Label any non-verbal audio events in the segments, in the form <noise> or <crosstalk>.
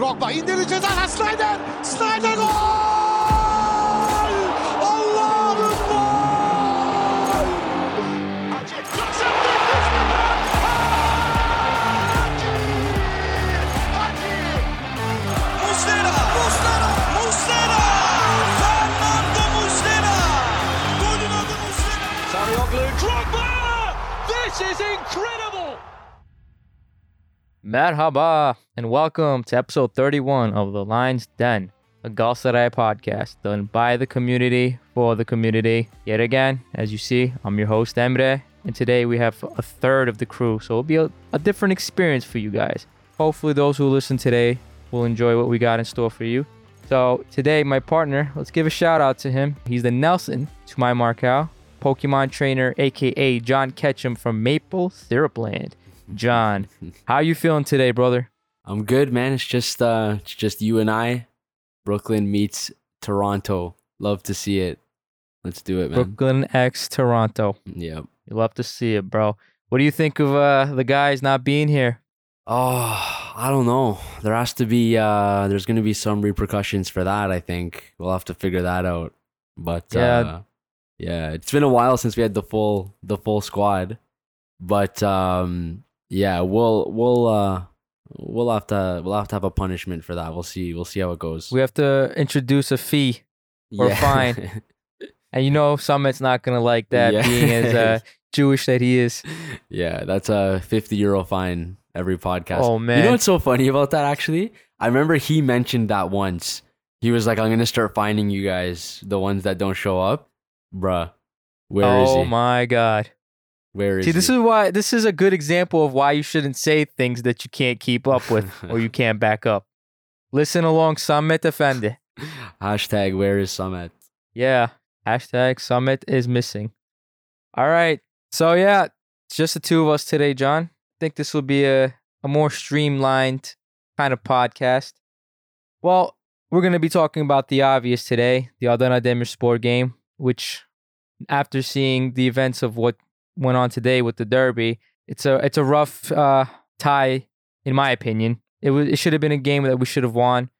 Drogba indirdi ceza Snyder. Snyder gol! Merhaba and welcome to episode 31 of The Lion's Den, a Galatasaray podcast done by the community for the community. Yet again, as you see, I'm your host Emre, and today we have a third of the crew, so it'll be a, a different experience for you guys. Hopefully, those who listen today will enjoy what we got in store for you. So today, my partner, let's give a shout out to him. He's the Nelson to my Marcal, Pokemon trainer, aka Can Ketchum from Maple Syrup Land. Can, how you feeling today, brother? I'm good, man. It's just uh it's just you and I. Brooklyn meets Toronto. Love to see it. Let's do it, man. Brooklyn X Toronto. Yep. You love to see it, bro. What do you think of uh, the guys not being here? Oh, I don't know. There has to be uh there's gonna be some repercussions for that, I think. We'll have to figure that out. But Yeah. uh yeah, it's been a while since we had the full the full squad. But um yeah, we'll we'll uh we'll have to we'll have to have a punishment for that. We'll see we'll see how it goes. We have to introduce a fee, or fine. <laughs> and you know Summit's not gonna like that, Yeah. being as uh, <laughs> Jewish that he is. Yeah, that's a 50 euro fine every podcast. Oh, man. You know what's so funny about that actually? I remember he mentioned that once. He was like, I'm going to start finding you guys, the ones that don't show up. Bruh, where is oh he? my god! Where is See, this he? is why this is a good example of why you shouldn't say things that you can't keep up with or you can't back up. Listen along, Summit defend. <laughs> Hashtag where is Summit? Yeah. Hashtag summit is missing. All right. So yeah, it's just the two of us today, Can. I think this will be a, a more streamlined kind of podcast. Well, we're gonna be talking about the obvious today, the Adana Demirspor game, which after seeing the events of what went on today with the derby, it's a it's a rough uh, tie, in my opinion. It was it should have been a game that we should have won.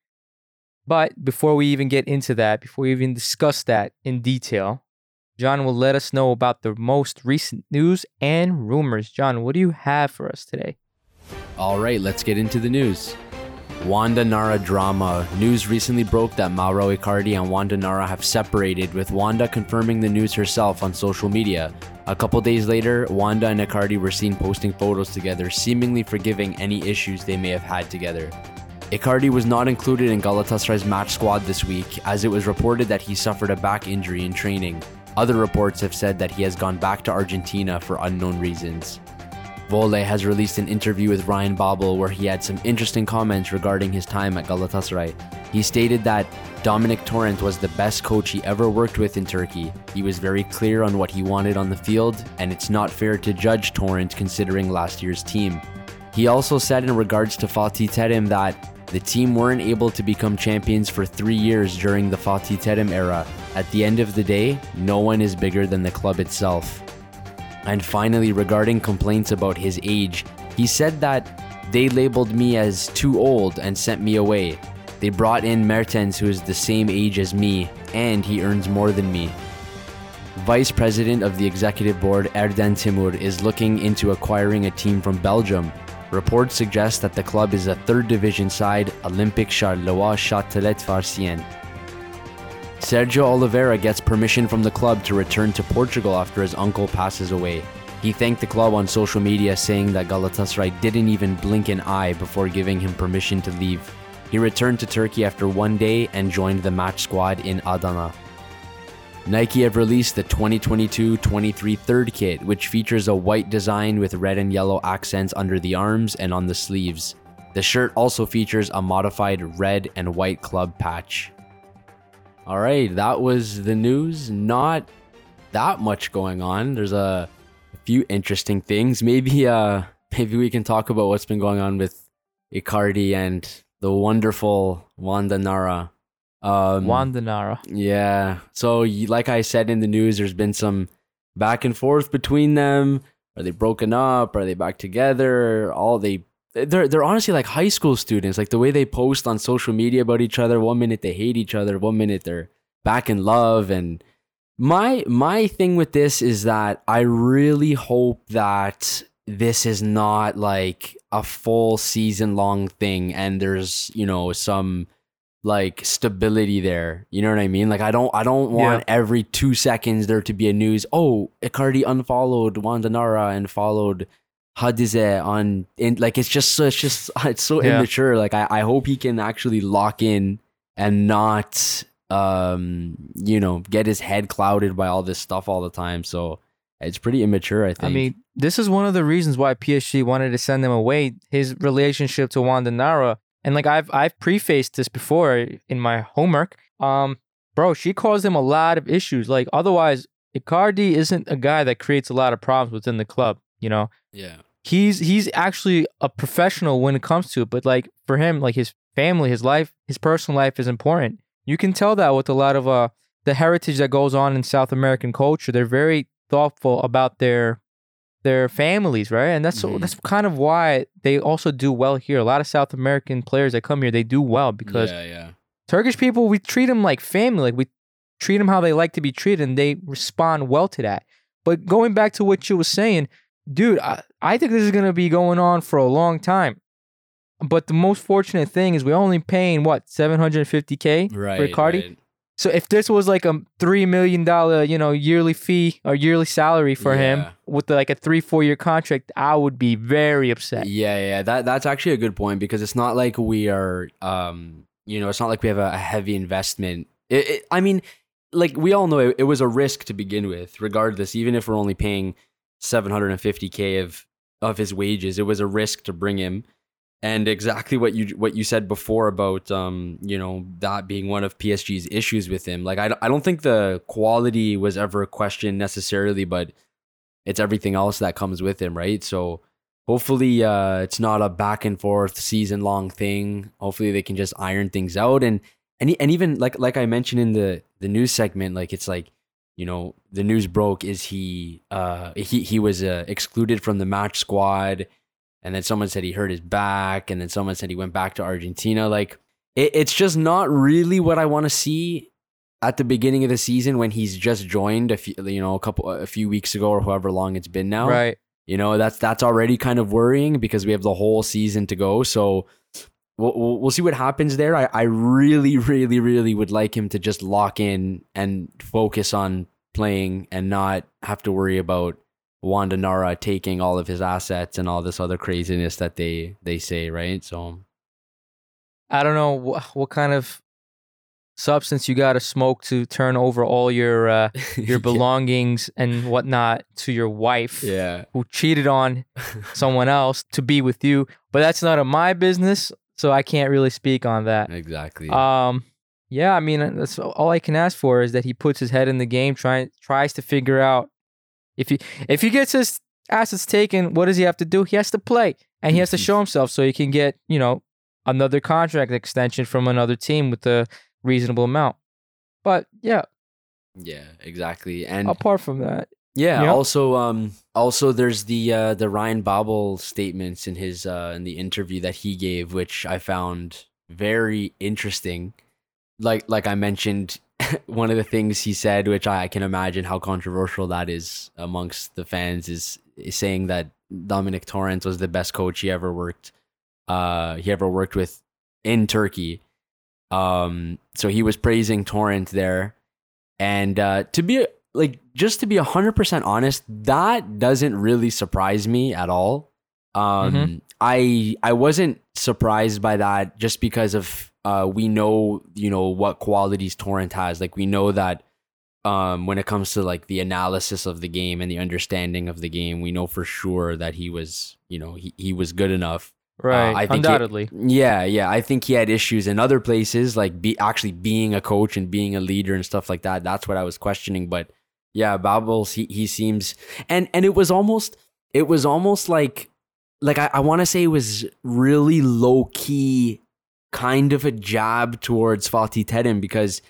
But before we even get into that, before we even discuss that in detail, Can will let us know about the most recent news and rumors. Can, what do you have for us today? All right, let's get into the news. Wanda Nara drama. News recently broke that Mauro Icardi and Wanda Nara have separated, with Wanda confirming the news herself on social media. A couple days later, Wanda and Icardi were seen posting photos together, seemingly forgiving any issues they may have had together. Icardi was not included in Galatasaray's match squad this week, as it was reported that he suffered a back injury in training. Other reports have said that he has gone back to Argentina for unknown reasons. Vole has released an interview with Ryan Babel where he had some interesting comments regarding his time at Galatasaray. He stated that Dominic Torrent was the best coach he ever worked with in Turkey. He was very clear on what he wanted on the field, and it's not fair to judge Torrent considering last year's team. He also said in regards to Fatih Terim that the team weren't able to become champions for three years during the Fatih Terim era. At the end of the day, no one is bigger than the club itself. And finally, regarding complaints about his age, he said that they labeled me as too old and sent me away. They brought in Mertens, who is the same age as me, and he earns more than me. Vice President of the Executive Board Erden Timur is looking into acquiring a team from Belgium. Reports suggest that the club is a third division side, Olympic Charleroi Châtelet Farciennes. Sergio Oliveira gets permission from the club to return to Portugal after his uncle passes away. He thanked the club on social media, saying that Galatasaray didn't even blink an eye before giving him permission to leave. He returned to Turkey after one day and joined the match squad in Adana. Nike have released the 2022-23 third kit, which features a white design with red and yellow accents under the arms and on the sleeves. The shirt also features a modified red and white club patch. All right, that was the news. Not that much going on. There's a, a few interesting things. Maybe uh <laughs> maybe we can talk about what's been going on with Icardi and the wonderful Wanda Nara. Um, Wandanara. yeah. So, like I said in the news, there's been some back and forth between them. Are they broken up? Are they back together? All they they're they're honestly like high school students. Like the way they post on social media about each other. One minute they hate each other. One minute they're back in love. And my my thing with this is that I really hope that this is not like a full season long thing, and there's you know some like stability there. You know what I mean? Like I don't I don't want every two seconds there to be a news. Oh, Icardi unfollowed Wanda Nara and followed Hadise on in like it's just so it's just <laughs> it's so Yeah. immature. Like I, I hope he can actually lock in and not um you know get his head clouded by all this stuff all the time. So it's pretty immature, I think. I mean, this is one of the reasons why PSG wanted to send him away. His relationship to Wanda Nara, and like I've I've prefaced this before in my homework. Um, bro, she caused him a lot of issues. Like otherwise, Icardi isn't a guy that creates a lot of problems within the club. You know, yeah. he's he's actually a professional when it comes to it. But like for him, like his family, his life, his personal life is important. You can tell that with a lot of uh the heritage that goes on in South American culture. They're very thoughtful about their their families, right? And that's Mhm. that's kind of why they also do well here. A lot of South American players that come here, they do well because yeah, yeah. Turkish people, we treat them like family. Like we treat them how they like to be treated, and they respond well to that. But going back to what you were saying, dude, I, I think this is gonna be going on for a long time. But the most fortunate thing is we're only paying what 750k Right. for Icardi. right. So if this was like a three million dollar, you know, yearly fee or yearly salary for him with like a three four year contract, I would be very upset. Yeah, yeah, that that's actually a good point because it's not like we are, um, you know, it's not like we have a, a heavy investment. It, it, I mean, like we all know, it, it was a risk to begin with. Regardless, even if we're only paying seven hundred and fifty k of of his wages, it was a risk to bring him. And exactly what you what you said before about, um, you know, that being one of PSG's issues with him. Like, I I don't think the quality was ever a question necessarily, but it's everything else that comes with him, right? So hopefully uh, it's not a back and forth season long thing. Hopefully they can just iron things out and and and even like like I mentioned in the the news segment, like it's like you know the news broke is he uh he he was uh, excluded from the match squad, and then someone said he hurt his back, and then someone said he went back to Argentina. Like it, it's just not really what I want to see at the beginning of the season when he's just joined a few you know a couple a few weeks ago or however long it's been now Right. you know, that's that's already kind of worrying because we have the whole season to go. So we'll we'll, see what happens there. I, I really, really, really would like him to just lock in and focus on playing and not have to worry about Wanda Nara taking all of his assets and all this other craziness that they they say, right? So I don't know wh- what kind of substance you got to smoke to turn over all your uh, <laughs> your belongings and whatnot to your wife yeah. who cheated on <laughs> someone else to be with you. But that's none of my business, so I can't really speak on that. Exactly. Um, yeah, I mean that's all I can ask for is that he puts his head in the game, trying tries to figure out if he if he gets his assets taken, what does he have to do? He has to play and he has to <laughs> show himself so he can get you know another contract extension from another team with a reasonable amount. But yeah, yeah, exactly. And apart from that, Yeah. Yeah. Also, um, also there's the uh, the Ryan Babel statements in his uh, in the interview that he gave, which I found very interesting. Like like I mentioned, <laughs> one of the things he said, which I, I can imagine how controversial that is amongst the fans, is, is saying that Dominic Torrent was the best coach he ever worked, uh, he ever worked with in Turkey. Um, so he was praising Torrent there, and uh, to be like just to be hundred percent honest, that doesn't really surprise me at all. Um, Mhm. I I wasn't surprised by that just because of uh, we know you know what qualities Torrent has. Like we know that um, when it comes to like the analysis of the game and the understanding of the game, we know for sure that he was you know he, he was good enough. right? I think undoubtedly, Yeah, yeah. I think he had issues in other places, like be actually being a coach and being a leader and stuff like that. That's what I was questioning. But yeah, Babels, he he seems and and it was almost it was almost like like I, I want to say it was really low key kind of a jab towards Fatih Terim because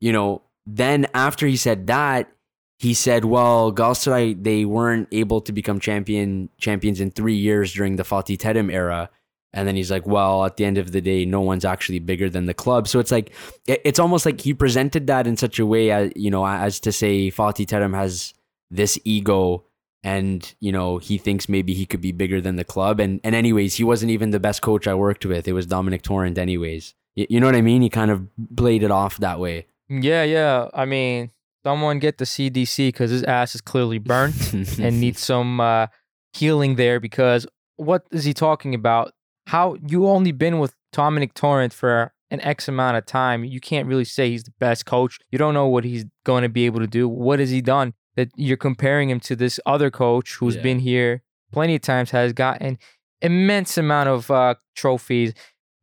you know then after he said that he said, "Well, Galatasaray they weren't able to become champion champions in three years during the Fatih Terim era." And then he's like, "Well, at the end of the day, no one's actually bigger than the club." So it's like, it's almost like he presented that in such a way, as you know, as to say Fatih Terim has this ego, and you know, he thinks maybe he could be bigger than the club. And and anyways, he wasn't even the best coach I worked with. It was Dominic Torrent, anyways. Y- You know what I mean? He kind of played it off that way. Yeah, yeah. I mean, someone get the CDC because his ass is clearly burnt <laughs> and needs some uh, healing there. Because what is he talking about? How you only been with Dominic Torrent for an X amount of time? You can't really say he's the best coach. You don't know what he's going to be able to do. What has he done that you're comparing him to this other coach who's Yeah. been here plenty of times, has gotten immense amount of uh, trophies,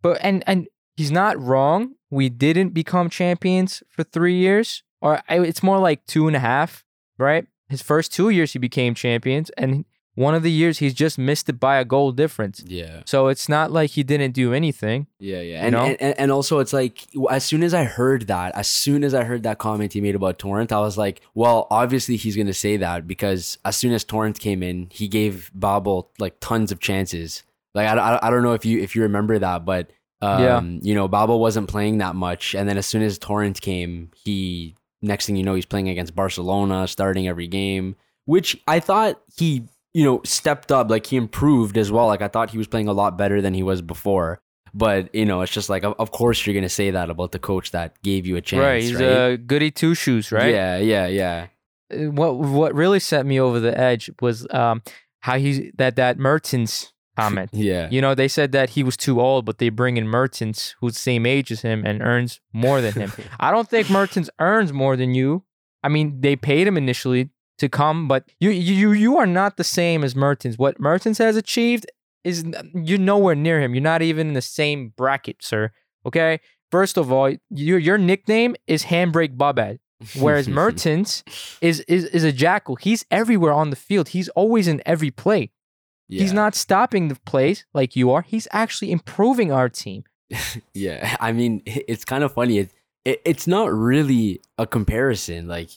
but and and he's not wrong. We didn't become champions for three years, or it's more like two and a half, right? His first two years he became champions, and one of the years he's just missed it by a goal difference. yeah. So it's not like he didn't do anything. Yeah, yeah, and, and and also it's like as soon as I heard that, as soon as I heard that comment he made about Torrent, I was like, well, obviously he's gonna say that because as soon as Torrent came in, he gave Babel like tons of chances. Like I, I, I don't know if you if you remember that, but um, Yeah. you know, Babel wasn't playing that much, and then as soon as Torrent came, he next thing you know he's playing against Barcelona, starting every game, which I thought he you know stepped up, like he improved as well. Like I thought he was playing a lot better than he was before. But you know, it's just like, of, course, you're gonna say that about the coach that gave you a chance, right. He's right? a goody two shoes, right? Yeah, yeah, yeah. Uh, What what really set me over the edge was um how he that that Mertens comment. <laughs> Yeah. You know, they said that he was too old, but they bring in Mertens, who's the same age as him and earns more than him. <laughs> I don't think Mertens earns more than you. I mean, they paid him initially to come, but you you you are not the same as Mertens. What Mertens has achieved is you're nowhere near him. You're not even in the same bracket, sir. Okay. First of all, your your nickname is Handbrake Bobad, whereas <laughs> Mertens is is is a jackal. He's everywhere on the field. He's always in every play. He's not stopping the plays like you are. He's actually improving our team. <laughs> Yeah, I mean, it's kind of funny. It, it, it's not really a comparison. Like,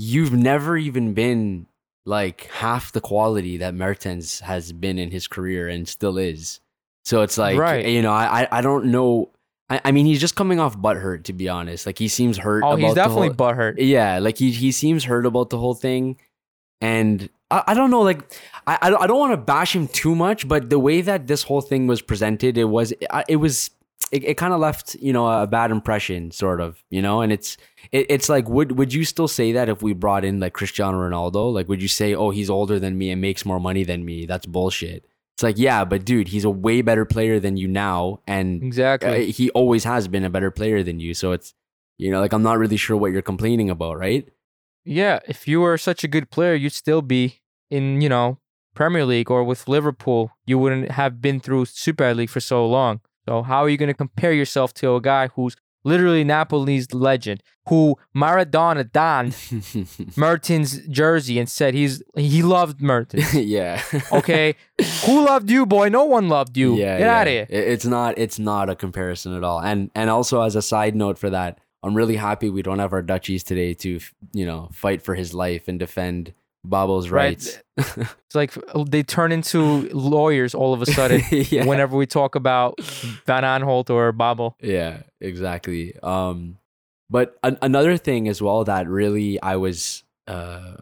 you've never even been like half the quality that Mertens has been in his career and still is. So it's like, Right. you know, I, I- don't know. I, I mean, he's just coming off butthurt to be honest. Like, he seems hurt. Oh, he's definitely whole- butthurt. yeah, like he he seems hurt about the whole thing, and I, I don't know, like I I don't, want to bash him too much, but the way that this whole thing was presented, it was it was it, it kind of left you know a bad impression, sort of, you know, and it's it, it's like would would you still say that if we brought in like Cristiano Ronaldo, like would you say oh he's older than me and makes more money than me? That's bullshit. It's like yeah, but dude, he's a way better player than you now, and Exactly. uh, he always has been a better player than you. So it's you know like I'm not really sure what you're complaining about, right? yeah, if you were such a good player, you'd still be in, you know, Premier League or with Liverpool. You wouldn't have been through Super League for so long. So how are you going to compare yourself to a guy who's literally Napoli's legend, who Maradona donned <laughs> Mertens' jersey and said he's he loved Mertens. <laughs> yeah. Okay, <laughs> who loved you, boy? No one loved you. Yeah. Get yeah. out of here. It's not. It's not a comparison at all. And and also as a side note for that, I'm really happy we don't have our Dutchies today to you know fight for his life and defend Babel's Right. <laughs> It's like uh, they turn into lawyers all of a sudden <laughs> yeah. whenever we talk about Van Aanholt or Babel. Yeah, exactly. Um, but an- another thing as well that really I was, uh,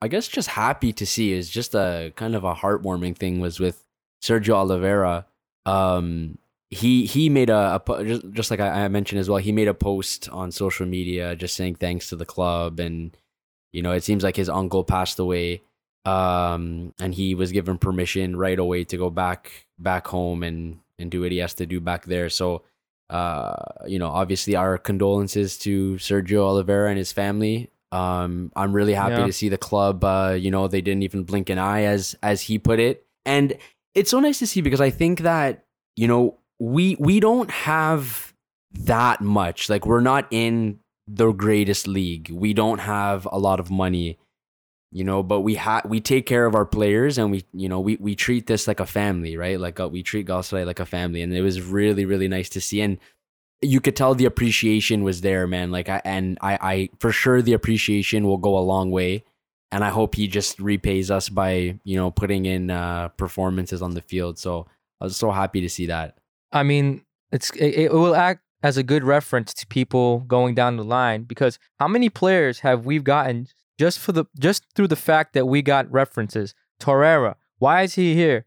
I guess, just happy to see is just a kind of a heartwarming thing was with Sergio Oliveira. Um, he he made a, a po- just, just like I, I mentioned as well. He made a post on social media just saying thanks to the club, and you know it seems like his uncle passed away, um, and he was given permission right away to go back back home and and do what he has to do back there. So uh, you know, obviously our condolences to Sergio Oliveira and his family. Um, I'm really happy Yeah. to see the club. Uh, you know, they didn't even blink an eye, as as he put it, and it's so nice to see because I think that you know we we don't have that much. Like we're not in the greatest league. We don't have a lot of money, you know, but we have we take care of our players and we you know we we treat this like a family, right? Like uh, we treat Galatasaray like a family, and it was really really nice to see and. You could tell the appreciation was there, man. Like I and I, I for sure the appreciation will go a long way. and I hope he just repays us by you know putting in uh, performances on the field. So I was so happy to see that. I mean, it's it, it will act as a good reference to people going down the line because how many players have we gotten just for the just through the fact that we got references? Torreira, why is he here?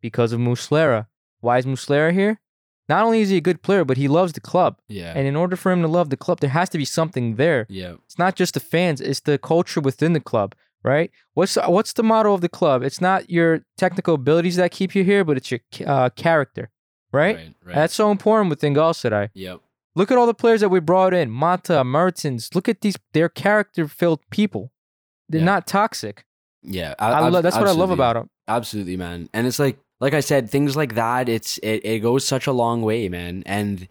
Because of Muslera. Why is Muslera here? Not only is he a good player, but he loves the club. Yeah. And in order for him to love the club, there has to be something there. yeah. It's not just the fans; it's the culture within the club, right? What's what's the motto of the club? It's not your technical abilities that keep you here, but it's your uh, character, right? Right. right. That's so important within Galatasaray. yep. Look at all the players that we brought in: Mata, Mertens. Look at these; they're character-filled people. They're Yeah. not toxic. Yeah. I love. That's what I love about them. Absolutely, man. And it's like like I said, things like that, it's it, it goes such a long way, man. And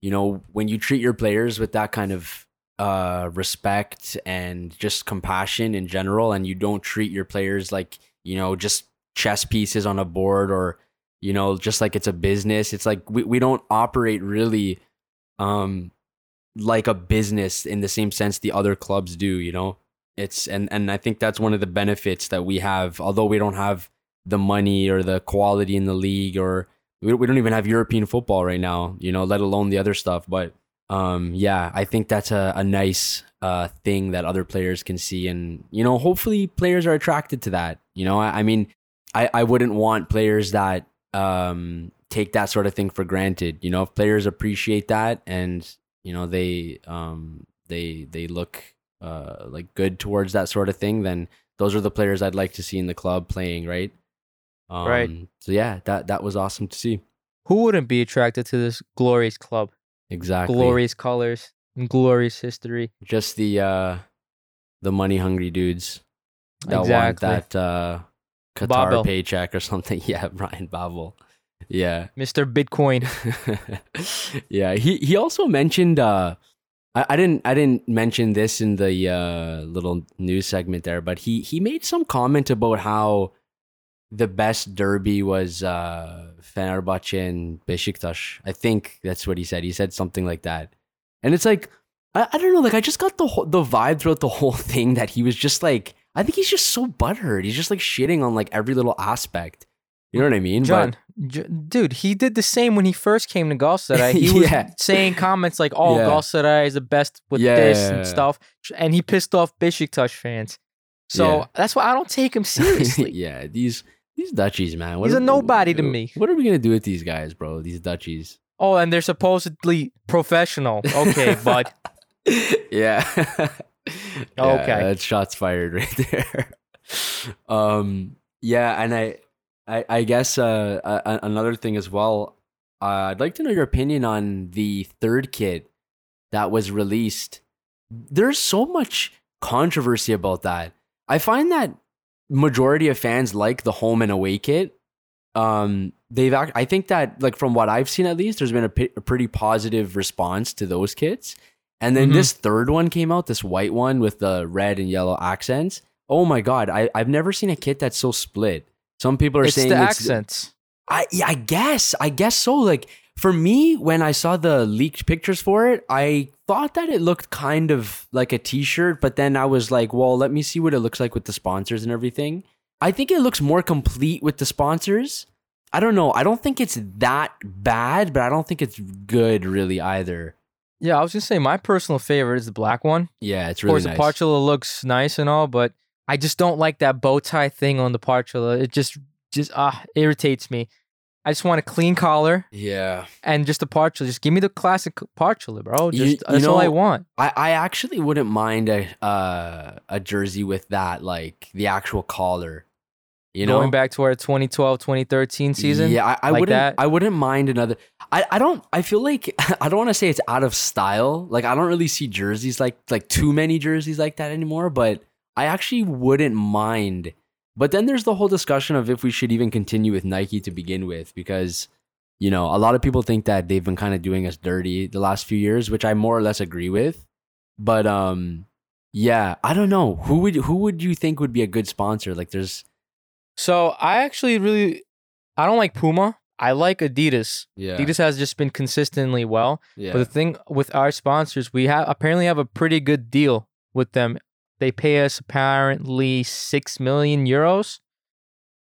you know, when you treat your players with that kind of uh respect and just compassion in general and you don't treat your players like, you know, just chess pieces on a board or you know, just like it's a business. It's like we, we don't operate really um like a business in the same sense the other clubs do, you know? It's and and I think that's one of the benefits that we have, although we don't have the money or the quality in the league or we, we don't even have European football right now, you know, let alone the other stuff. But um, yeah, I think that's a, a nice uh, thing that other players can see. And, you know, hopefully players are attracted to that. You know, I, I mean, I, I wouldn't want players that um, take that sort of thing for granted. You know, if players appreciate that and, you know, they, um, they, they look uh, like good towards that sort of thing, then those are the players I'd like to see in the club playing, right? Um, Right. So yeah, that that was awesome to see. Who wouldn't be attracted to this glorious club, Exactly. glorious colors, and glorious history? Just the uh the money hungry dudes that Exactly. want that uh Qatar Babel. paycheck or <laughs> something. Yeah, Ryan Babel. Yeah. Mr. Bitcoin. <laughs> yeah. He he also mentioned uh I, I didn't I didn't mention this in the uh little news segment there, but he he made some comment about how the best derby was uh Fenerbahce and Besiktas. I think that's what he said. He said something like that. And it's like I, I don't know, like I just got the whole, the vibe throughout the whole <laughs> thing that he was just like I think he's just so butthurt. He's just like shitting on like every little aspect. You know what I mean? Can, J- dude, he did the same when he first came to Galatasaray. He <laughs> was Yeah. saying comments like, "Oh, Yeah. Galatasaray is the best with Yeah, this yeah, and stuff," and he pissed off Besiktas fans. So that's why I don't take him seriously. <laughs> yeah, these these Dutchies, man. He's a nobody to uh, me. What are we gonna do with these guys, bro? These Dutchies. oh, and they're supposedly professional. Okay, bud. <laughs> yeah. Okay. Yeah, that's shots fired <laughs> right there. um. Yeah, and I, I, I guess uh, a- another thing as well. Uh, I'd like to know your opinion on the third kit that was released. There's so much controversy about that. I find that majority of fans like the home and away kit. Um, they've act- I think that like from what I've seen at least, there's been a, pi- a pretty positive response to those kits. And then Mhm. this third one came out, this white one with the red and yellow accents. Oh my god, I, I've never seen a kit that's so split. Some people are it's saying the it's accents. I yeah, I guess. I guess so. Like for me, when I saw the leaked pictures for it, I thought that it looked kind of like a t-shirt, but then I was like, well, let me see what it looks like with the sponsors and everything. I think it looks more complete with the sponsors. I don't know. I don't think it's that bad, but I don't think it's good really either. Yeah, I was gonna say my personal favorite is the black one. Yeah, it's really. Of course, nice. the parçalı looks nice and all, but I just don't like that bow tie thing on the parçalı. It just just ah irritates me. I just want a clean collar yeah. and just a parçalı. Just give me the classic parçalı, bro. Just you that's all I want. I, I actually wouldn't mind a uh, a jersey with that, like the actual collar. You know, Going back to our 2012, 2013 season. Yeah, I, I like wouldn't. that. I wouldn't mind another. I, I don't. I feel like <laughs> I don't want to say it's out of style. Like I don't really see jerseys like like too many jerseys like that anymore. But I actually wouldn't mind. But then there's the whole discussion of if we should even continue with Nike to begin with, because you know a lot of people think that they've been kind of doing us dirty the last few years, which I more or less agree with. But um, yeah, I don't know who would who would you think would be a good sponsor? Like there's So I actually really I don't like Puma. I like Adidas. yeah Adidas has just been consistently well. yeah But the thing with our sponsors, we have apparently have a pretty good deal with them they pay us apparently six million euros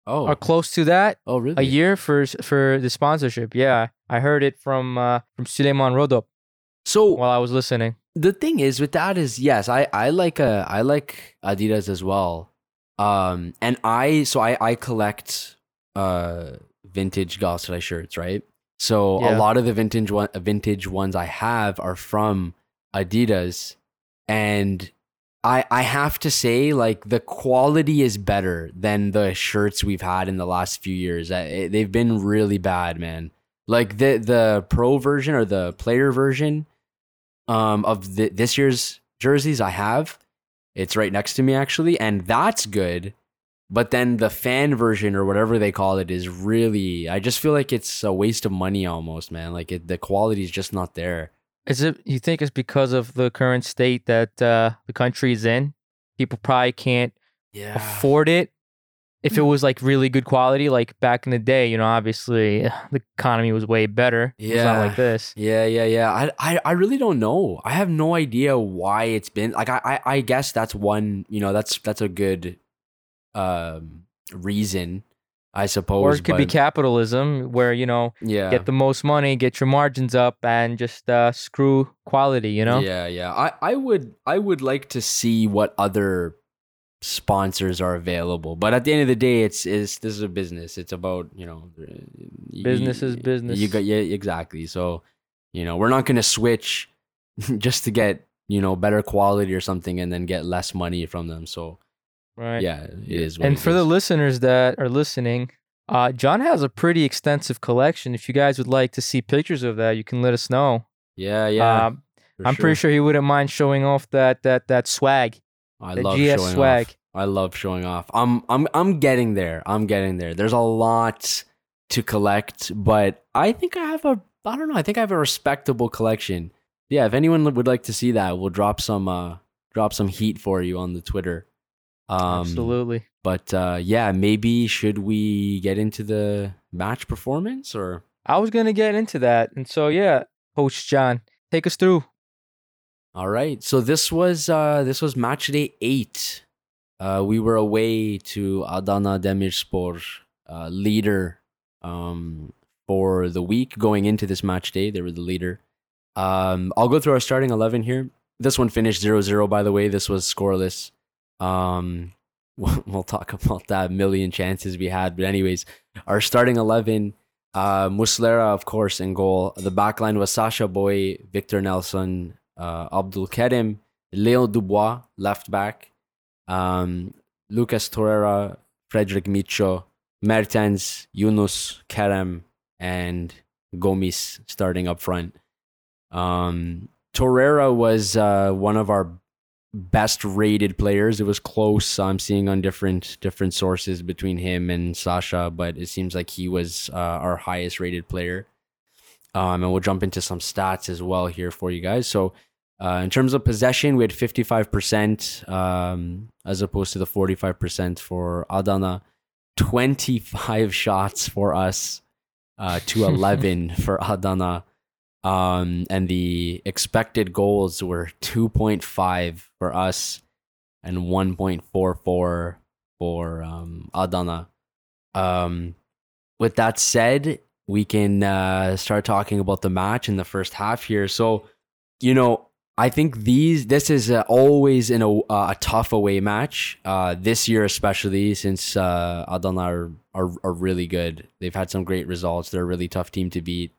Oh, or close to that oh, really? a year for for the sponsorship. Yeah, I heard it from uh, from Suleiman Rodop So while I was listening. the thing is with that is yes, I I like uh I like Adidas as well. Um, and I so I I collect uh vintage Galatasaray shirts, right? So a lot of the vintage one vintage ones I have are from Adidas, and I I have to say like the quality is better than the shirts we've had in the last few years. I, it- they've been really bad, man. Like the the pro version or the player version um of the, this year's jerseys I have, it's right next to me actually, and that's good. But then the fan version or whatever they call it is really I just feel like it's a waste of money almost, man. Like it, the quality is just not there. Is it you think it's because of the current state that uh, the country is in? People probably can't Yeah. afford it. If it was like really good quality, like back in the day, you know, obviously <sighs> the economy was way better. It's not Yeah. like this. Yeah, yeah, yeah. I, I, I really don't know. I have no idea why it's been like. I, I, I guess that's one. You know, that's that's a good, um, reason, I suppose. Or it could be capitalism, where you know Yeah. get the most money, get your margins up, and just uh, screw quality. You know, Yeah, yeah. I, I would I would like to see what other sponsors are available. But at the end of the day, it's is this is a business. It's about, you know, Business is business. You got yeah, exactly. So, you know, we're not going to switch <laughs> just to get, you know, better quality or something and then get less money from them. So, right? yeah, it is what And it for the listeners that are listening, uh, John has a pretty extensive collection. If you guys would like to see pictures of that, you can let us know. Yeah, yeah. For I'm pretty sure he wouldn't mind showing off that that that swag, I the love showing swag. off. I love showing off. I'm I'm I'm getting there. I'm getting there. There's a lot to collect, but I think I have a I don't know. I think I have a respectable collection. Yeah, if anyone would like to see that, we'll drop some uh drop some heat for you on the Twitter. Um Absolutely. But uh yeah, maybe should we get into the match performance or I was gonna get into that, and so yeah, Coach Can, take us through. All right. So this was uh this was match day 8. Uh we were away to Adana Demirspor, uh leader um for the week going into this match day. They were the leader. Um I'll go through our starting 11 here. This one finished 0-0 by the way. This was scoreless. Um we'll, <laughs> we'll talk about that million chances we had, but anyways, our starting 11 uh, Muslera, of course, in goal. The back line was Sacha Boey, Victor Nelsson, uh, Abdul Kerim, Léo Dubois, left back, um, Lucas Torreira, Frederick Midtsjø, Mertens, Yunus, Kerem, and Gomis starting up front. Um, Torreira was uh, one of our best rated players. It was close. I'm seeing on different different sources between him and Sacha, but it seems like he was uh, our highest rated player. Um, and we'll jump into some stats as well here for you guys. So, uh, in terms of possession, we had 55% um, as opposed to the 45% for Adana. 25 <laughs> shots for us uh, to <laughs> 11 for Adana. Um, and the expected goals were 2.5 for us and 1.44 for um, Adana. Um, with that said, we can uh, start talking about the match in the first half here. So, you know, I think these this is uh, always in a, uh, a tough away match. Uh, this year, especially since uh, Adana are, are are really good. They've had some great results. They're a really tough team to beat.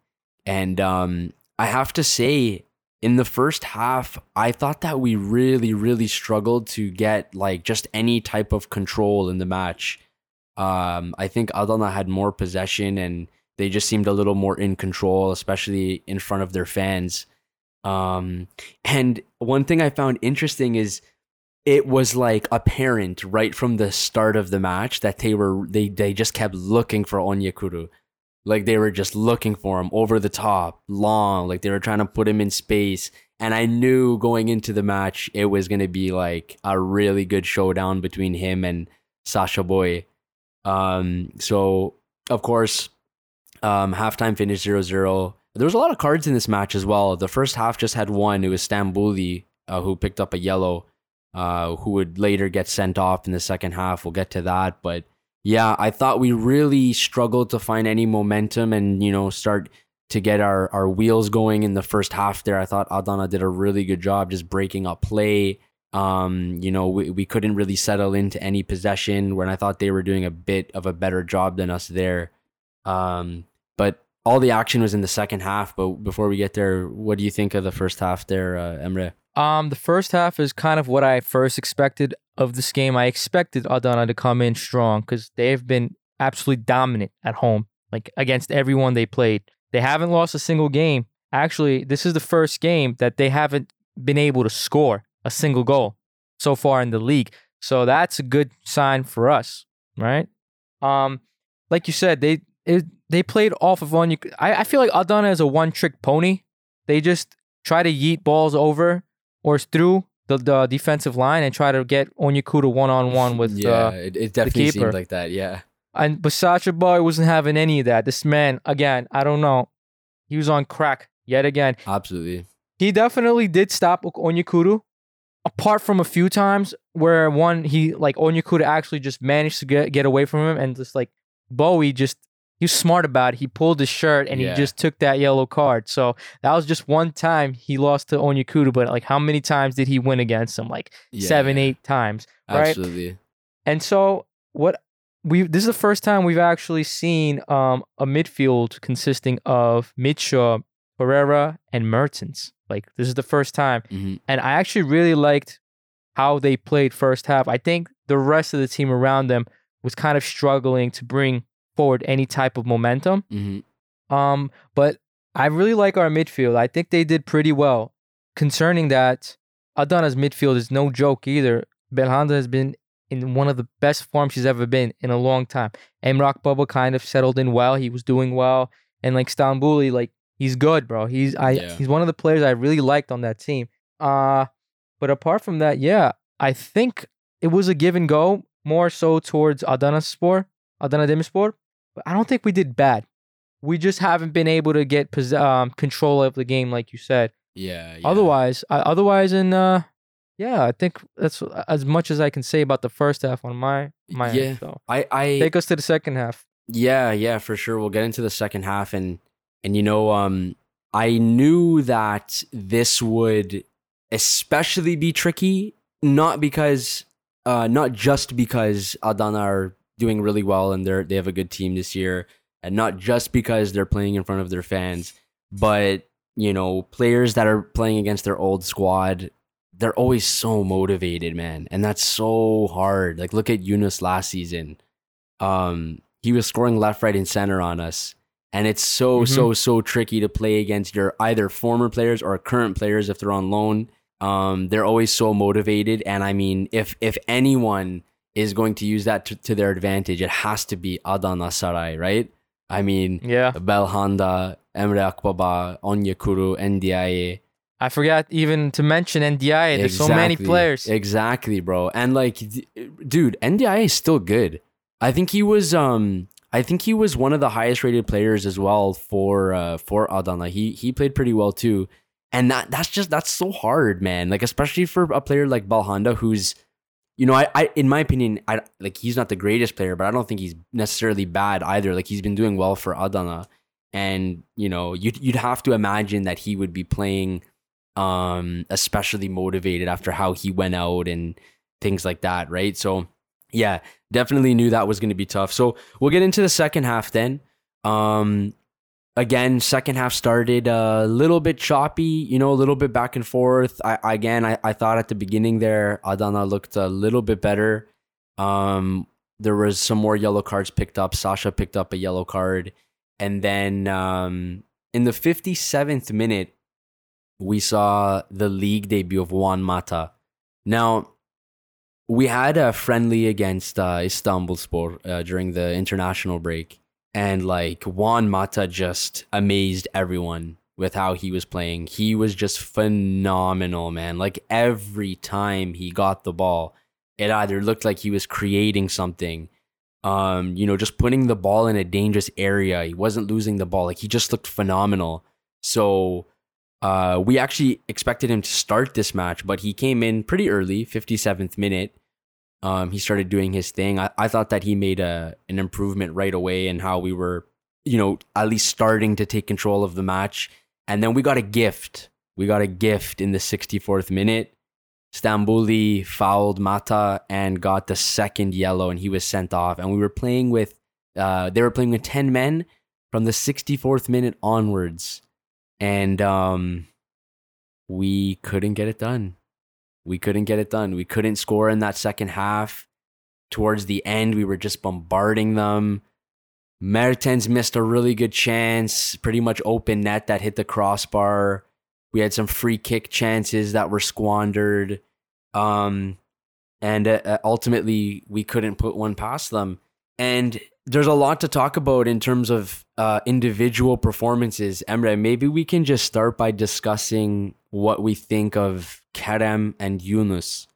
And um, I have to say, in the first half, I thought that we really, really struggled to get like just any type of control in the match. Um, I think Adana had more possession and they just seemed a little more in control, especially in front of their fans. Um, and one thing I found interesting is it was like apparent right from the start of the match that they were they they just kept looking for Onyekuru. Like they were just looking for him over the top, long, like they were trying to put him in space. And I knew going into the match it was gonna be like a really good showdown between him and Sacha Boey. Um, so of course, um, halftime finished 0-0. There was a lot of cards in this match as well. The first half just had one. It was Stambouli uh, who picked up a yellow. uh, who would later get sent off in the second half. We'll get to that. But yeah, I thought we really struggled to find any momentum and, you know, start to get our, our wheels going in the first half there. I thought Adana did a really good job just breaking up play. Um, you know, we, we couldn't really settle into any possession when I thought they were doing a bit of a better job than us there. Um, all the action was in the second half. But before we get there, what do you think of the first half there, uh, Emre? Um, the first half is kind of what I first expected of this game. I expected Adana to come in strong because they've been absolutely dominant at home, like against everyone they played. They haven't lost a single game. Actually, this is the first game that they haven't been able to score a single goal so far in the league. So that's a good sign for us, right? Um, like you said, they it, they played off of one. I, I feel like Adana is a one trick pony. They just try to yeet balls over or through the, the defensive line and try to get Onyekuru one on one with yeah, uh, it, it definitely seemed like that. Yeah, and Basacha boy wasn't having any of that. This man, again, I don't know. He was on crack yet again. absolutely. He definitely did stop Onyekuru, apart from a few times where one he like Onyekuru actually just managed to get get away from him and just like Boey just he was smart about it. He pulled his shirt and Yeah. he just took that yellow card. So that was just one time he lost to Onyekuru, but like how many times did he win against him? Like Yeah, seven, yeah. eight times, right? Absolutely. And so what we this is the first time we've actually seen um, a midfield consisting of Mitchell, Pereira, and Mertens. Like this is the first time, hmm and I actually really liked how they played first half. I think the rest of the team around them was kind of struggling to bring forward any type of momentum. hmm Um, but I really like our midfield. I think they did pretty well. Concerning that, Adana's midfield is no joke either. Belhanda has been in one of the best forms she's ever been in a long time. Emre Akbaba kind of settled in well. He was doing well. And like Stambouli, like he's good, bro. He's I Yeah. he's one of the players I really liked on that team. Uh but apart from that, yeah, I think it was a give and go more so towards Adana Sport, Adana Demirspor. I don't think we did bad. We just haven't been able to get pos- um, control of the game, like you said. Yeah, yeah. Otherwise, uh, otherwise, in uh, yeah, I think that's as much as I can say about the first half on my my Yeah. end. So I, I, take us to the second half. Yeah, yeah, for sure. We'll get into the second half and and you know, um I knew that this would especially be tricky, not because uh not just because Adana are doing really well and they're they have a good team this year, and not just because they're playing in front of their fans, but you know, players that are playing against their old squad, they're always so motivated, man. And that's so hard. Like look at Yunus last season. Um he was scoring left, right, and center on us. And it's so, Mhm. so, so tricky to play against your either former players or current players if they're on loan. Um, they're always so motivated. And I mean, if if anyone is going to use that to, to their advantage, it has to be Adana Saray, right? I mean, Yeah, Belhanda, Emre Akbaba, Onyekuru, Ndiaye. I forgot even to mention Ndiaye. There's so many players. Exactly, bro. And like, dude, Ndiaye is still good. I think he was, um, I think he was one of the highest rated players as well for, uh, for Adana. He he played pretty well too. And that that's just that's so hard, man. Like especially for a player like Belhanda, who's, you know, I, I in my opinion, I like he's not the greatest player, but I don't think he's necessarily bad either. Like he's been doing well for Adana, and you know, you'd you'd have to imagine that he would be playing um especially motivated after how he went out and things like that right? So yeah definitely knew that was going to be tough. So we'll get into the second half then. Um again second half started a little bit choppy you know a little bit back and forth. I again i, I thought at the beginning there adana looked a little bit better. Um there was some more yellow cards picked up. Sacha picked up a yellow card. And then um in the 57th minute we saw the league debut of Juan Mata. Now, we had a friendly against uh, Istanbul Sport uh, during the international break, and like Juan Mata just amazed everyone with how he was playing. He was just phenomenal, man. Like every time he got the ball, it either looked like he was creating something, um, you know, just putting the ball in a dangerous area. He wasn't losing the ball. Like he just looked phenomenal. So Uh, we actually expected him to start this match, but he came in pretty early, 57th minute. Um, he started doing his thing. I, I thought that he made a an improvement right away in how we were, you know, at least starting to take control of the match. And then we got a gift. We got a gift in the 64th minute. Stambouli fouled Mata and got the second yellow, and he was sent off. And we were playing with, uh, they were playing with 10 men from the 64th minute onwards. And um, we couldn't get it done. We couldn't get it done. We couldn't score in that second half. Towards the end, we were just bombarding them. Mertens missed a really good chance, pretty much open net that hit the crossbar. We had some free kick chances that were squandered. Um, and uh, ultimately, we couldn't put one past them. And there's a lot to talk about in terms of uh, individual performances. Emre, maybe we can just start by discussing what we think of Kerem and Yunus.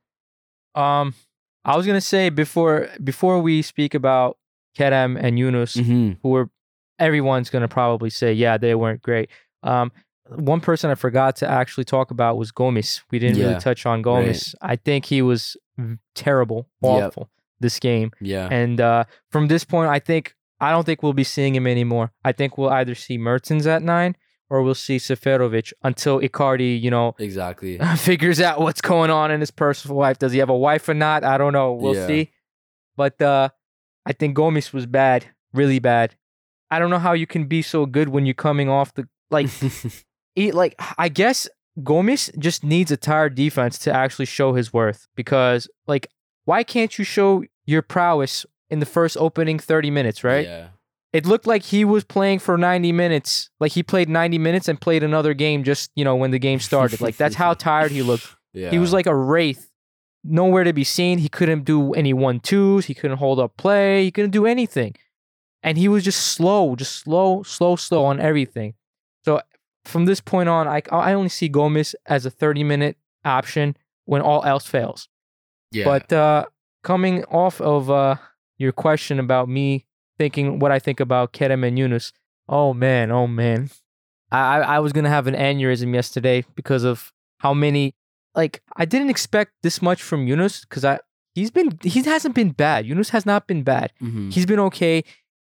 Um, I was gonna say before before we speak about Kerem and Yunus, Mm-hmm. who were everyone's gonna probably say, yeah, they weren't great. Um, one person I forgot to actually talk about was Gomis. We didn't Yeah, really touch on Gomis. I think he was terrible, Yep. awful this game. Yeah. And uh, from this point, I think I don't think we'll be seeing him anymore. I think we'll either see Mertens at nine or we'll see Seferovic until Icardi, you know, exactly. <laughs> figures out what's going on in his personal life. Does he have a wife or not? I don't know. We'll Yeah. see. But uh, I think Gomis was bad, really bad. I don't know how you can be so good when you're coming off the like. He, <laughs> like I guess Gomis just needs a tired defense to actually show his worth because like why can't you show your prowess in the first opening 30 minutes, right? Yeah. It looked like he was playing for 90 minutes. Like he played 90 minutes and played another game just, you know, when the game started. Like that's how <laughs> tired he looked. Yeah. He was like a wraith, nowhere to be seen. He couldn't do any one twos. He couldn't hold up play. He couldn't do anything. And he was just slow, just slow, slow, slow on everything. So from this point on, I, I only see Gomis as a 30 minute option when all else fails. yeah. But uh, coming off of uh, your question about me thinking what I think about Kerem and Yunus, oh man, oh man. I, I was going to have an aneurysm yesterday because of how many, like, I didn't expect this much from Yunus because I. He's been he hasn't been bad. Yunus has not been bad. Mhm. He's been okay.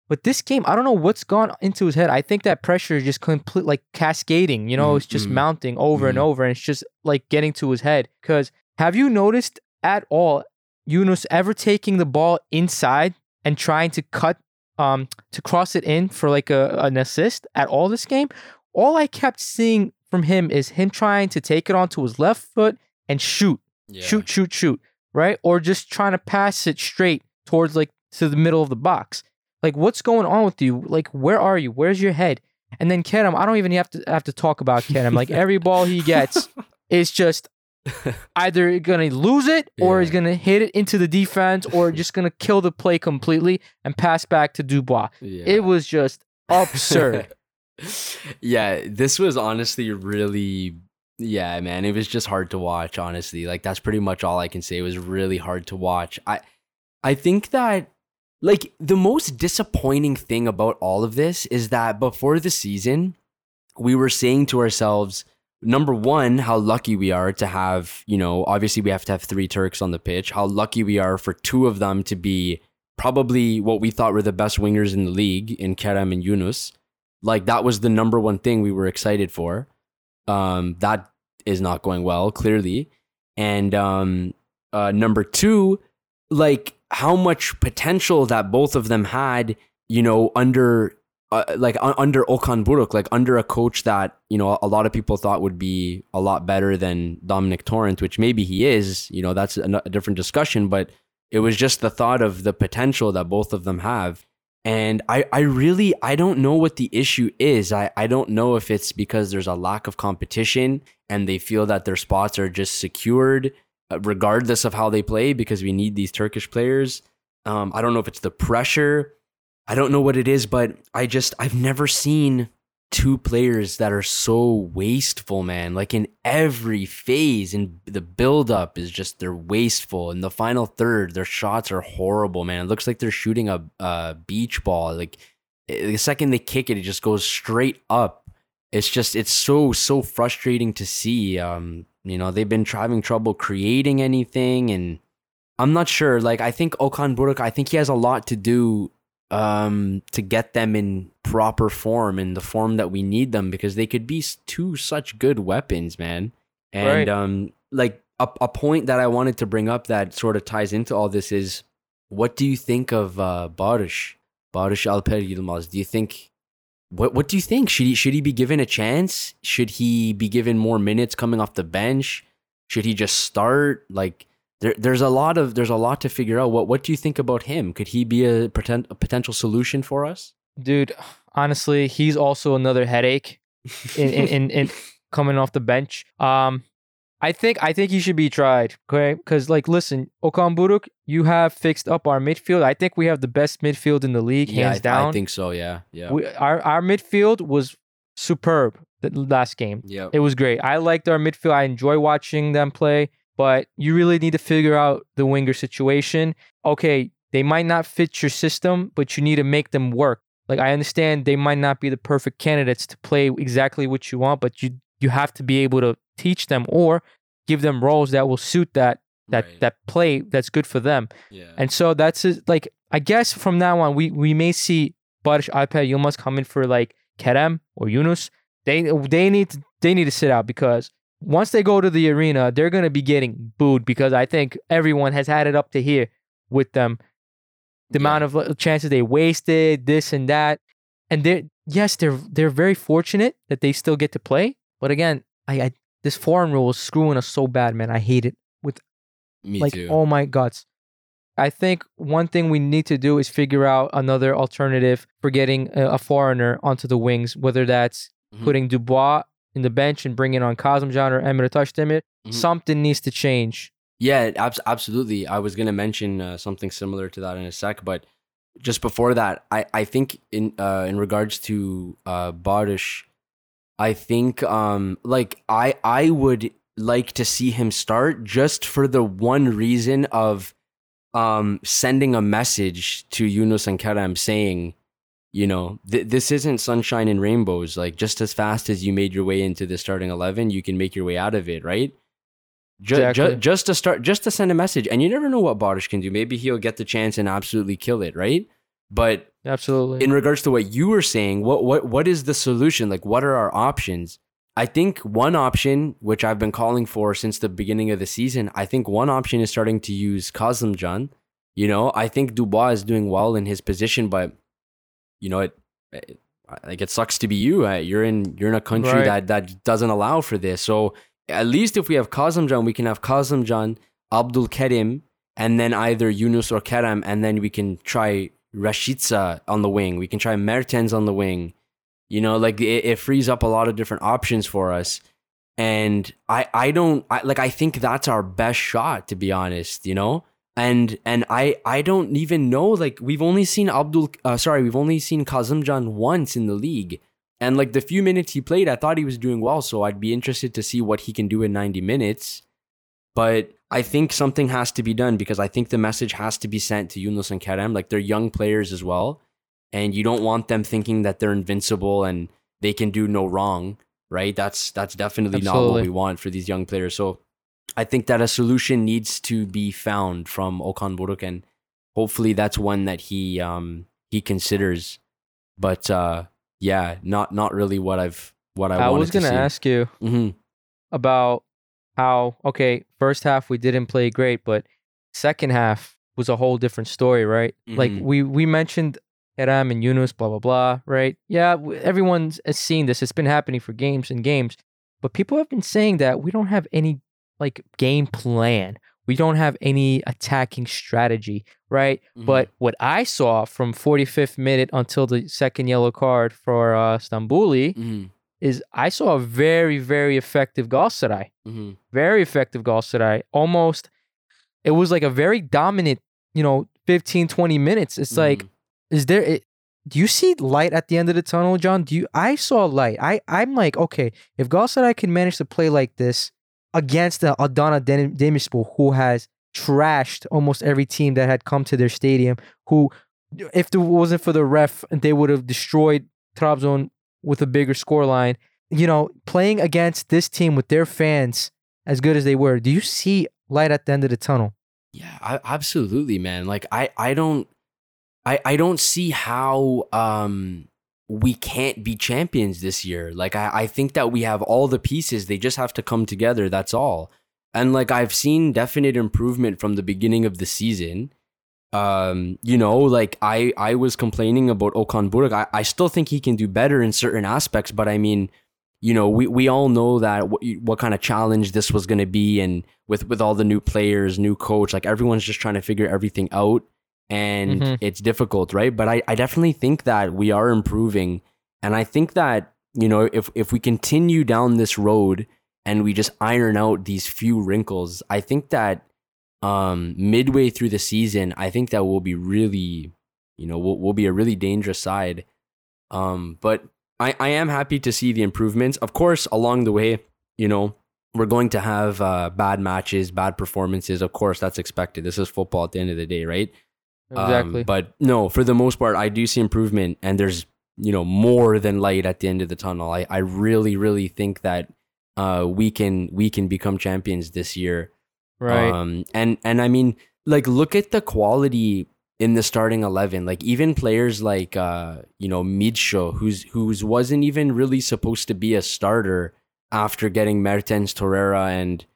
But this game, I don't know what's gone into his head. I think that pressure is just complete, like cascading. You know, Mhm, it's just mhm, mounting over and mhm. over, and it's just like getting to his head. Because have you noticed at all Yunus ever taking the ball inside and trying to cut, um, to cross it in for like a an assist at all this game? All I kept seeing from him is him trying to take it onto his left foot and shoot Yeah. shoot, shoot, shoot, right? Or just trying to pass it straight towards like to the middle of the box. Like, what's going on with you? Like, where are you? Where's your head? And then Kerem, I don't even have to have to talk about Kerem. Like every ball he gets <laughs> is just <laughs> either gonna lose it or he's gonna hit it into the defense or <laughs> just gonna kill the play completely and pass back to Dubois. Yeah. It was just absurd. <laughs> yeah, this was honestly really yeah, man. It was just hard to watch, honestly. Like that's pretty much all I can say. It was really hard to watch. I I think that like the most disappointing thing about all of this is that before the season, we were saying to ourselves, number one, how lucky we are to have, you know, obviously we have to have three Turks on the pitch. How lucky we are for two of them to be probably what we thought were the best wingers in the league in Kerem and Yunus. Like that was the number one thing we were excited for. Um, that is not going well, clearly. And um, uh, number two, like how much potential that both of them had, you know, under uh, like un- under Okan Buruk, like under a coach that you know a lot of people thought would be a lot better than Dominic Torrent, which maybe he is. You know, that's a, a different discussion, but it was just the thought of the potential that both of them have. And I, I really I don't know what the issue is. I, I don't know if it's because there's a lack of competition and they feel that their spots are just secured uh, regardless of how they play because we need these Turkish players. Um, I don't know if it's the pressure. I don't know what it is, but I just I've never seen two players that are so wasteful, man. Like in every phase and the build up is just they're wasteful. In the final third, their shots are horrible, man. It looks like they're shooting a, a beach ball. Like eh, the second they kick it, it just goes straight up. it's just it's so so frustrating to see. Um, you know, they've been having trouble creating anything, and I'm not sure. Like, I think Okan Buruk, I think he has a lot to do um to get them in proper form in the form that we need them because they could be two such good weapons man. And Right. um like a, a point that i wanted to bring up that sort of ties into all this is what do you think of uh Barış Barış Alper Yilmaz do you think what what do you think? Should he should he be given a chance? Should he be given more minutes coming off the bench? Should he just start? Like there, there's a lot of there's a lot to figure out. What what do you think about him? Could he be a, poten- a potential solution for us? Dude, honestly, he's also another headache <laughs> in, in, in, in coming off the bench. Um, I think I think he should be tried. Okay, because like, listen, Okan Buruk, you have fixed up our midfield. I think we have the best midfield in the league, yeah, hands I, down. I think so. Yeah, yeah, we, our our midfield was superb the last game. yeah. It was great. I liked our midfield. I enjoy watching them play, but you really need to figure out the winger situation. Okay, they might not fit your system, but you need to make them work. Like I understand they might not be the perfect candidates to play exactly what you want, but you you have to be able to teach them or give them roles that will suit that that Right. that play that's good for them. yeah. And so that's it, like I guess from now on we we may see Barış Alper Yilmaz come in for like Kerem or Yunus. They they need to, they need to sit out because once they go to the arena, they're gonna be getting booed because I think everyone has had it up to here with them. The Yeah. amount of uh, chances they wasted, this and that, and they're yes they're they're very fortunate that they still get to play. But again, I, I this foreign rule is screwing us so bad, man. I hate it Me like too. oh my guts i think one thing we need to do is figure out another alternative for getting a, a foreigner onto the wings whether that's Mhm. putting dubois in the bench and bringing in on Kazımcan or Emre Taşdemir. Mhm. something needs to change Yeah, abs- absolutely. I was gonna mention uh, something similar to that in a sec, but just before that, I, I think in uh, in regards to uh, Barış, I think um like I I would like to see him start just for the one reason of um sending a message to Yunus and Kerem saying, you know, th- this isn't sunshine and rainbows. Like just as fast as you made your way into the starting eleven, you can make your way out of it, right? Ju- ju- just to start, just to send a message, and you never know what Barış can do. Maybe he'll get the chance and absolutely kill it, right? But absolutely in regards to what you were saying, what what what is the solution? Like, what are our options? I think one option, which I've been calling for since the beginning of the season, I think one option is starting to use Kazımcan. You know, I think Dubois is doing well in his position, but you know, it, it like it sucks to be you. Uh, You're in you're in a country Right. that that doesn't allow for this. So at least if we have Kazımcan, we can have Kazımcan, Abdul Kerim, and then either Yunus or Kerem, and then we can try Rashica on the wing. We can try Mertens on the wing. You know, like it, it frees up a lot of different options for us. And I, I don't I, like. I think that's our best shot, to be honest. You know, and and I, I don't even know. Like we've only seen Abdul. Uh, sorry, we've only seen Kazımcan once in the league, and like the few minutes he played, I thought he was doing well. So I'd be interested to see what he can do in ninety minutes. But I think something has to be done because I think the message has to be sent to Yunus and Kerem. Like they're young players as well. And you don't want them thinking that they're invincible and they can do no wrong, right? That's that's definitely not what we want for these young players. So I think that a solution needs to be found from Okan Buruk and hopefully that's one that he um he considers. But uh yeah, not not really what I've what I, i, was gonna to ask you hmm about how okay first half we didn't play great but second half was a whole different story right? Like Mhm. we we mentioned Eram and Yunus blah blah blah right? Yeah everyone's seen this. It's been happening for games and games. But people have been saying that we don't have any like game plan we don't have any attacking strategy right Mm-hmm. but what I saw from 45th minute until the second yellow card for uh, Stambouli hmm is I saw a very very effective Galatasaray hmm very effective Galatasaray. Almost, it was like a very dominant, you know, 15, 20 minutes. It's like, Mm-hmm. is there, it, do you see light at the end of the tunnel, Can? Do you, I saw light. I, I'm like, okay, if Galatasaray can manage to play like this against the Adana Dem- Demirspor, who has trashed almost every team that had come to their stadium, who, if it wasn't for the ref, they would have destroyed Trabzon with a bigger scoreline. you know, playing against this team with their fans as good as they were, do you see light at the end of the tunnel? Yeah, I, absolutely, man. Like I, I don't, I, I don't see how um we can't be champions this year. Like I, I think that we have all the pieces. They just have to come together. That's all. And like I've seen definite improvement from the beginning of the season. Um, you know, like I, I was complaining about Okan Buruk. I, I still think he can do better in certain aspects, but I mean, you know, we, we all know that what, what kind of challenge this was going to be, and with with all the new players, new coach, like everyone's just trying to figure everything out, and Mhm. it's difficult, right? But I, I definitely think that we are improving, and I think that you know if if we continue down this road and we just iron out these few wrinkles, I think that um midway through the season, I think that we'll be really, you know, we'll, we'll be a really dangerous side. Um, but I, I am happy to see the improvements. Of course, along the way, you know, we're going to have uh, bad matches, bad performances. Of course, that's expected. This is football at the end of the day, right? Um, Exactly. but no, for the most part, I do see improvement, and there's you know more than light at the end of the tunnel. I, I really, really think that uh, we can we can become champions this year. right. Um, and and I mean, like, look at the quality in the starting eleven. Like, even players like uh, you know, Midtsjø, who's who's wasn't even really supposed to be a starter after getting Mertens, Torreira, and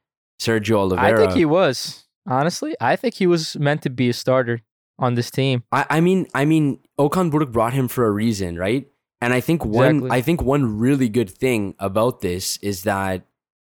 Sergio Oliveira. I think he was. Honestly, I think he was meant to be a starter on this team. I, I mean, I mean, Okan Buruk brought him for a reason, right? And I think one, Exactly. I think one really good thing about this is that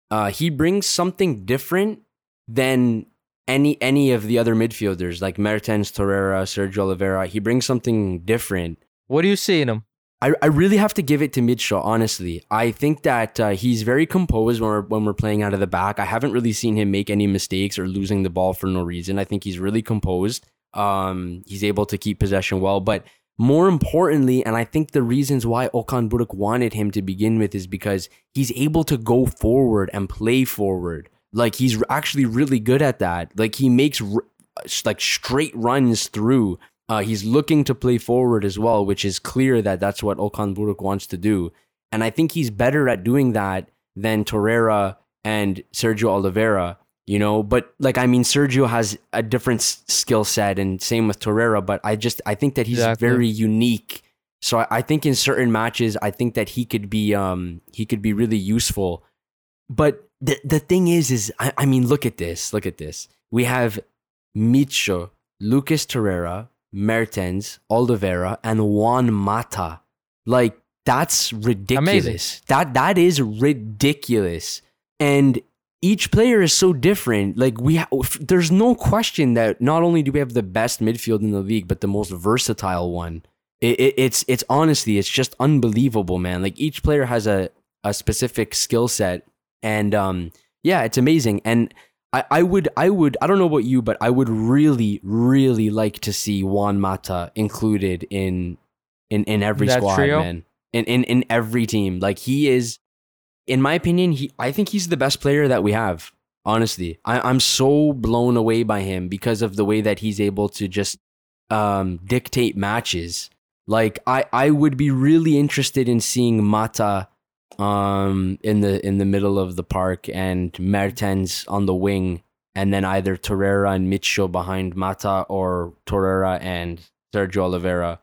uh, he brings something different than any any of the other midfielders like Mertens, Torreira, Sergio Oliveira. He brings something different. What do you see in him? I, I really have to give it to Midtsjø, honestly. I think that uh, he's very composed when we're, when we're playing out of the back. I haven't really seen him make any mistakes or losing the ball for no reason. I think he's really composed. Um, he's able to keep possession well. But more importantly, and I think the reasons why Okan Buruk wanted him to begin with is because he's able to go forward and play forward. Like he's actually really good at that. Like he makes r- like straight runs through. Uh, he's looking to play forward as well, which is clear that that's what Okan Buruk wants to do. And I think he's better at doing that than Torreira and Sergio Oliveira, you know. But like, I mean, Sergio has a different s- skill set, and same with Torreira. But I just I think that he's Exactly. very unique. So I, I think in certain matches, I think that he could be um he could be really useful. But the the thing is, is I, I mean, look at this, look at this. We have Midtsjø, Lucas Torreira, Mertens, Oliveira, and Juan Mata. Like that's ridiculous. That that is ridiculous. And each player is so different. Like we, ha- there's no question that not only do we have the best midfield in the league, but the most versatile one. It, it, it's it's honestly, it's just unbelievable, man. Like each player has a a specific skill set, and um, yeah, it's amazing. And I, I would I would I don't know about you, but I would really really like to see Juan Mata included in in in every That squad, trio? man. In in in every team, like he is. In my opinion, he I think he's the best player that we have. Honestly, I, I'm so blown away by him because of the way that he's able to just um, dictate matches. Like I, I would be really interested in seeing Mata um in the in the middle of the park and Mertens on the wing and then either Torreira and Midtsjø behind Mata or Torreira and Sergio Oliveira.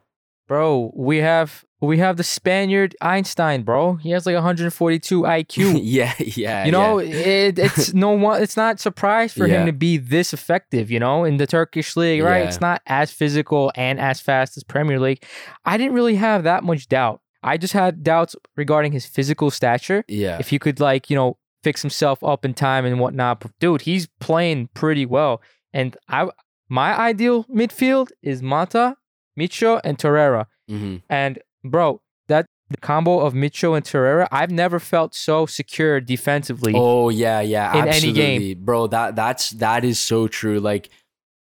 Bro, we have we have the Spaniard Einstein, bro. He has like 142 <laughs> IQ. yeah, yeah. You know, yeah. it, it's <laughs> no one. It's not surprise for Yeah. him to be this effective. You know, in the Turkish league, right? Yeah. It's not as physical and as fast as Premier League. I didn't really have that much doubt. I just had doubts regarding his physical stature. yeah. If he could, like, you know, fix himself up in time and whatnot. But dude, he's playing pretty well. And I, my ideal midfield is Mata, Midtsjø, and Torreira. hmm And bro, that the combo of Midtsjø and Torreira, I've never felt so secure defensively. Oh yeah, yeah, in any absolutely, game. bro. That that's that is so true. Like,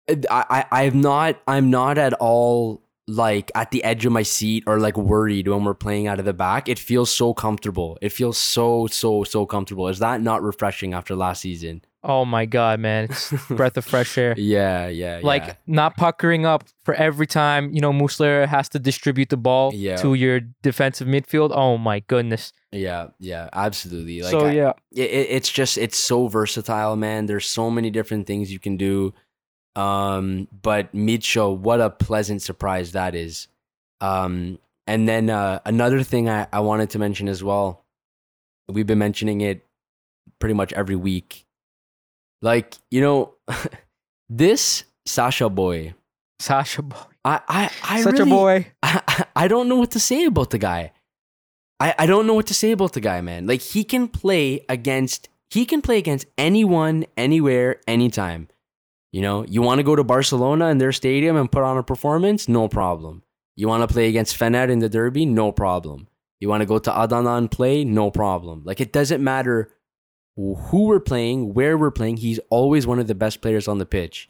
eh, I I I'm not I'm not at all like at the edge of my seat or like worried when we're playing out of the back. It feels so comfortable. It feels so so so comfortable. Is that not refreshing after last season? Oh my god, man, it's <laughs> breath of fresh air. Yeah, yeah, Like yeah. not puckering up for every time you know Muslera has to distribute the ball Yeah. to your defensive midfield. Oh my goodness. yeah, yeah, absolutely. Like so I- yeah, it, it- it's just it's so versatile man there's so many different things you can do um but Midtsjø what a pleasant surprise that is um and then uh another thing I, I wanted to mention as well we've been mentioning it pretty much every week like you know <laughs> this Sacha Boey Sacha Boey, I I, I such really, a boy. <laughs> I, I don't know what to say about the guy. I, I don't know what to say about the guy, man. Like he can play against he can play against anyone, anywhere, anytime. You know, you want to go to Barcelona in their stadium and put on a performance? No problem. You want to play against Fener in the derby? No problem. You want to go to Adana and play? No problem. Like it doesn't matter who we're playing, where we're playing. He's always one of the best players on the pitch.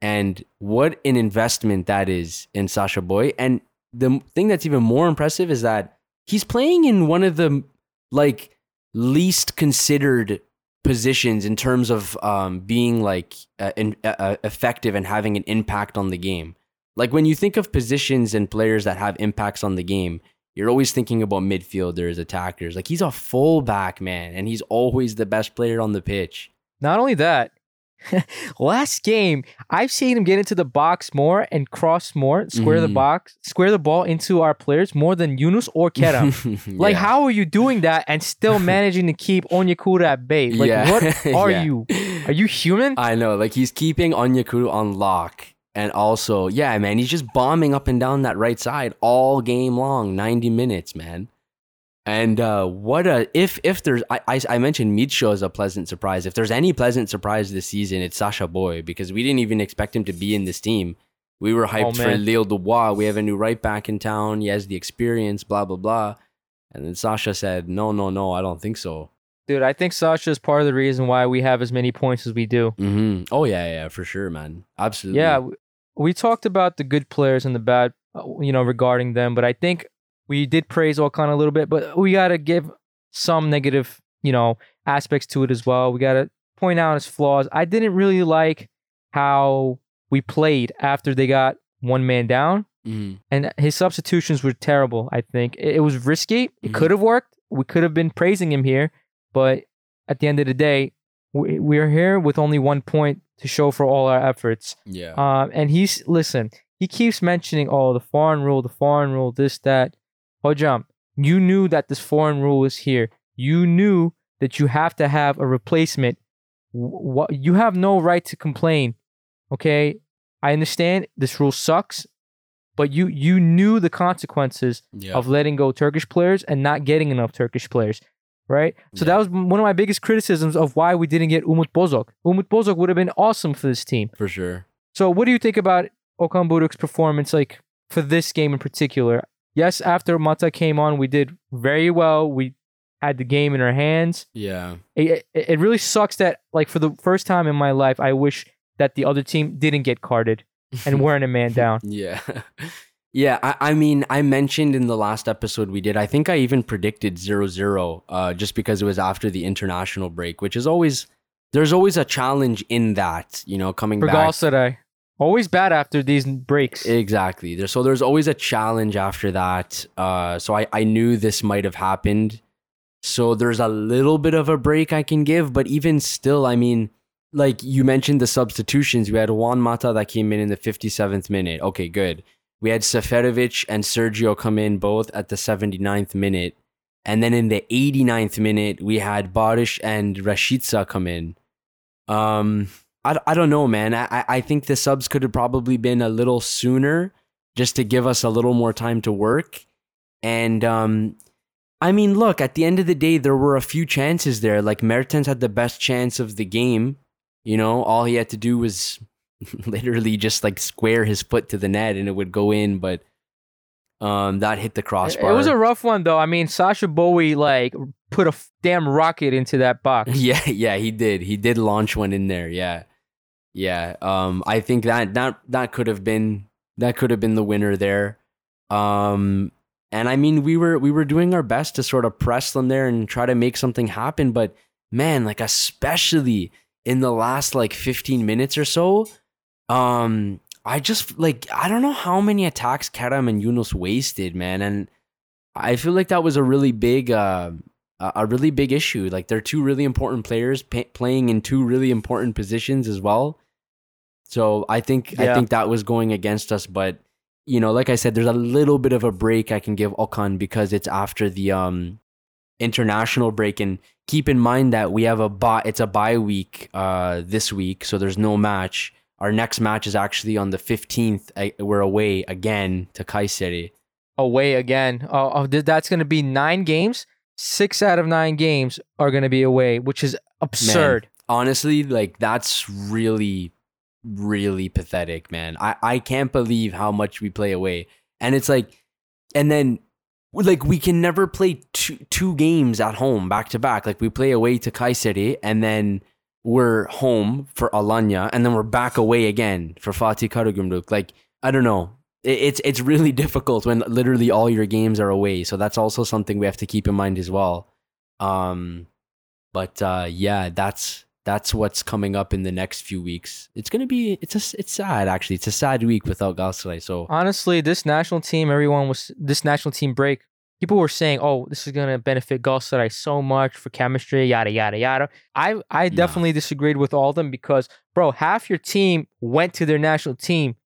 And what an investment that is in Sacha Boey. And the thing that's even more impressive is that he's playing in one of the like least considered positions in terms of um, being like uh, in, uh, effective and having an impact on the game. Like when you think of positions and players that have impacts on the game, you're always thinking about midfielders, attackers. Like he's a fullback, man, and he's always the best player on the pitch. Not only that, <laughs> last game I've seen him get into the box more and cross more, square the Mhm. box, square the ball into our players more than Yunus or. <laughs> Like, Yeah. how are you doing that and still <laughs> managing to keep Onyekuru at bay? Like, Yeah. what are Yeah. you? Are you human? I know, like he's keeping Onyekuru on lock. And also, yeah, man, he's just bombing up and down that right side all game long, 90 minutes, man. And uh, what a if if there's I, I I mentioned Midtsjø as a pleasant surprise. If there's any pleasant surprise this season, it's Sacha Boey because we didn't even expect him to be in this team. We were hyped for man. Léo Dubois. We have a new right back in town. He has the experience, blah blah blah. And then Sacha said, "No, no, no, I don't think so." Dude, I think Sacha is part of the reason why we have as many points as we do. hmm Oh yeah, yeah, for sure, man. Absolutely. Yeah, we talked about the good players and the bad, uh, you know, regarding them, but I think we did praise Okan a little bit, but we got to give some negative, you know, aspects to it as well. We got to point out his flaws. I didn't really like how we played after they got one man down, Mhm. and his substitutions were terrible. I think it, it was risky. It Mhm. could have worked. We could have been praising him here, but at the end of the day, we, we're here with only one point to show for all our efforts. Yeah. Um, and he's listen. He keeps mentioning, "Oh, the foreign rule, the foreign rule, this, that." Hojam, you knew that this foreign rule was here. You knew that you have to have a replacement. What you have no right to complain. Okay, I understand this rule sucks, but you you knew the consequences yeah. of letting go Turkish players and not getting enough Turkish players, right? So Yeah. that was one of my biggest criticisms of why we didn't get Umut Bozok. Umut Bozok would have been awesome for this team. for sure. So what do you think about Okan Buruk's performance, like for this game in particular? Yes, after Mata came on, we did very well. We had the game in our hands. Yeah. It, it, it really sucks that, like, for the first time in my life, I wish that the other team didn't get carded and <laughs> weren't a man down. Yeah. <laughs> Yeah, I, I mean, I mentioned in the last episode we did, I think I even predicted 0 0 uh, just because it was after the international break, which is always, there's always a challenge in that, you know, coming For back. Galatasaray, always bad after these breaks. Exactly. There, so there's always a challenge after that. Uh, so I, I knew this might have happened. So there's a little bit of a break I can give, but even still, I mean, like you mentioned the substitutions. We had Juan Mata that came in in the 57th minute. Okay, good. We had Seferovic and Sergio come in both at the 79th minute. And then in the 89th minute, we had Barış and Rashica come in. Um, I, I don't know, man. I, I- I think the subs could have probably been a little sooner just to give us a little more time to work. And um, I mean, look, at the end of the day, there were a few chances there. Like Mertens had the best chance of the game. You know, all he had to do was <laughs> literally just like square his foot to the net and it would go in, but um, that hit the crossbar. it was a rough one though. I mean, Sacha Boey like put a f- damn rocket into that box. <laughs> yeah, yeah, he did. He did launch one in there. Yeah, yeah. Um, I think that that that could have been that could have been the winner there. Um, and I mean, we were we were doing our best to sort of press them there and try to make something happen. But man, like especially in the last like 15 minutes or so, um, I just like I don't know how many attacks Kerem and Yunus wasted, man, and I feel like that was a really big, uh, a really big issue. Like they're two really important players pa- playing in two really important positions as well. So I think I think that was going against us, but you know, like I said, there's a little bit of a break I can give Okan because it's after the um international break and keep in mind that we have a bye it's a bye week uh this week so there's no match our next match is actually on the 15th we're away again to Kayseri away again. Oh, oh, that's going to be nine games. Six out of nine games are going to be away, which is absurd. honestly like that's really really pathetic man i i can't believe how much we play away and it's like and then like we can never play two two games at home back to back like we play away to Kayseri and then we're home for Alanya and then we're back away again for Fatih Karagümrük like i don't know it's it's really <laughs> difficult when literally all your games are away so that's also something we have to keep in mind as well um but uh, yeah, that's that's what's coming up in the next few weeks. It's gonna be it's a it's sad actually. It's a sad week without Galatasaray. So Honestly, this national team, everyone was this national team break. People were saying, "Oh, this is gonna benefit Galatasaray so much for chemistry, yada yada yada." I I definitely disagreed with all of them because, bro, half your team went to their national team.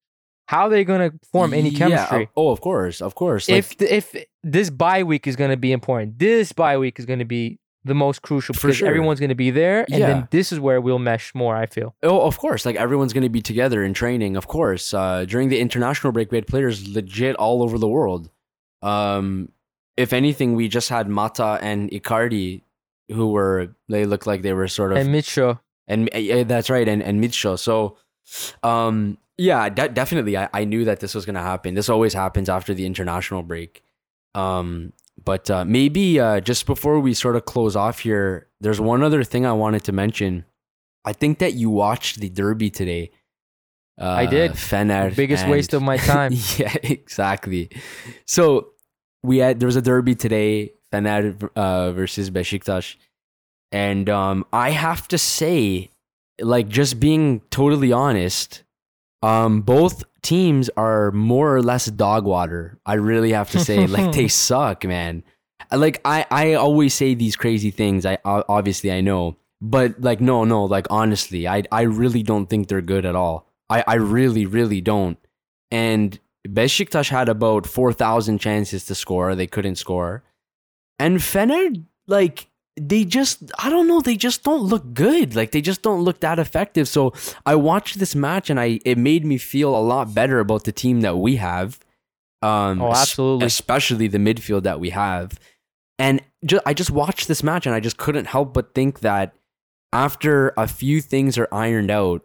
How are they gonna form any Yeah, chemistry? oh, of course, of course. Like, if the, if this bye week is gonna be important, this bye week is gonna be the most crucial because sure. everyone's gonna be there, and Yeah. then this is where we'll mesh more. I feel. oh, of course, like everyone's gonna be together in training. Of course, uh, during the international break, we had players legit all over the world. Um, if anything, we just had Mata and Icardi, who were they looked like they were sort of And Midtsjø, and uh, that's right and and Midtsjø. so um yeah de- definitely I, I knew that this was gonna happen this always happens after the international break um but uh maybe uh just before we sort of close off here there's one other thing i wanted to mention i think that you watched the derby today uh, I did. Fener biggest waste of my time. <laughs> yeah, exactly. So we had there was a derby today, Fener uh, versus Besiktas, and um, I have to say, like just being totally honest, um, both teams are more or less dog water. I really have to say, like they <laughs> suck, man. Like I, I always say these crazy things. I obviously I know, but like no, no, like honestly, I, I really don't think they're good at all. I, I really, really don't. And Besiktas had about four thousand chances to score. They couldn't score. And Fener, like they just, I don't know, they just don't look good. Like they just don't look that effective. So I watched this match and I, it made me feel a lot better about the team that we have. Um, Oh, absolutely. especially the midfield that we have. And ju- I just watched this match and I just couldn't help but think that after a few things are ironed out,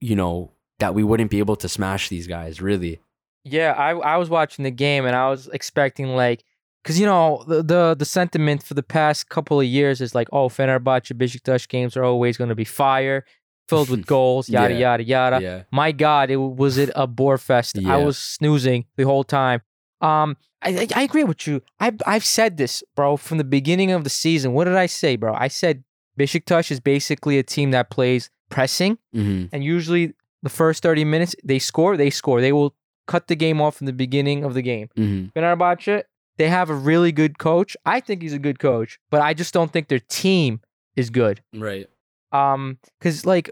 you know, that we wouldn't be able to smash these guys, really. Yeah, I I was watching the game and I was expecting like, cause you know the the, the sentiment for the past couple of years is like, oh, Fenerbahce Besiktas games are always going to be fire, filled with <laughs> goals, yada Yeah. yada yada. Yeah. My God, it was it a bore fest. Yeah. I was snoozing the whole time. Um, I, I agree with you. I I've said this, bro, from the beginning of the season. What did I say, bro? I said Besiktas is basically a team that plays pressing, hmm and usually the first thirty minutes they score, they score. They will cut the game off in the beginning of the game. hmm Fenerbahce, they have a really good coach. I think he's a good coach, but I just don't think their team is good. Right. Um, because like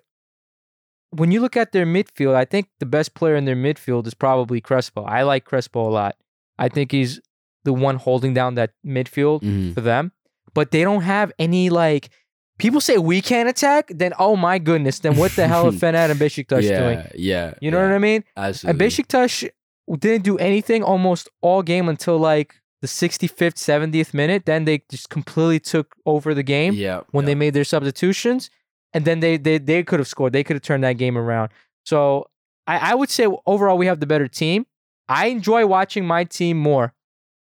when you look at their midfield, I think the best player in their midfield is probably Crespo. I like Crespo a lot. I think he's the one holding down that midfield hmm for them. But they don't have any like people say we can't attack, then oh my goodness, then what the hell are <laughs> Fener and Besiktas yeah, doing? yeah. You know what I mean? Absolutely. And. Besiktas didn't do anything almost all game until like the 65th, 70th minute. Then they just completely took over the game yeah. when yeah. they made their substitutions, and then they they they could have scored. They could have turned that game around. So I, I would say overall we have the better team. I enjoy watching my team more,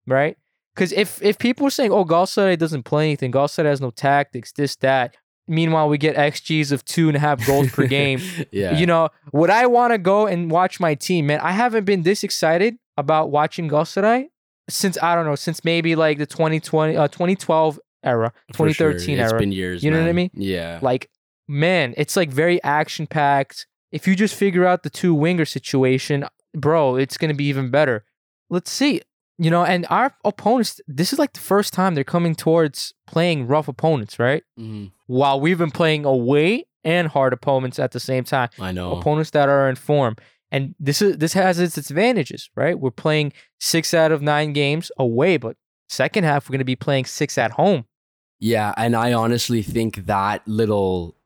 right? Because if if people are saying, "Oh, Galatasaray doesn't play anything," Galatasaray has no tactics, this that. Meanwhile, we get xGs of two and a half goals per game. <laughs> yeah. You know, would I want to go and watch my team, man? I haven't been this excited about watching Galatasaray since I don't know, since maybe like the 2020 uh, 2012 era, For sure. 2013 It's era. been years. You know what I mean? Yeah. Like man, it's like very action packed. If you just figure out the two winger situation, bro, it's gonna be even better. Let's see. You know, and our opponents, this is like the first time they're coming towards playing rough opponents, right? Mhm. While we've been playing away and hard opponents at the same time I know. opponents that are in form. And this is this has its advantages, right? We're playing six out of nine games away, but second half we're gonna be playing six at home. Yeah, and I honestly think that little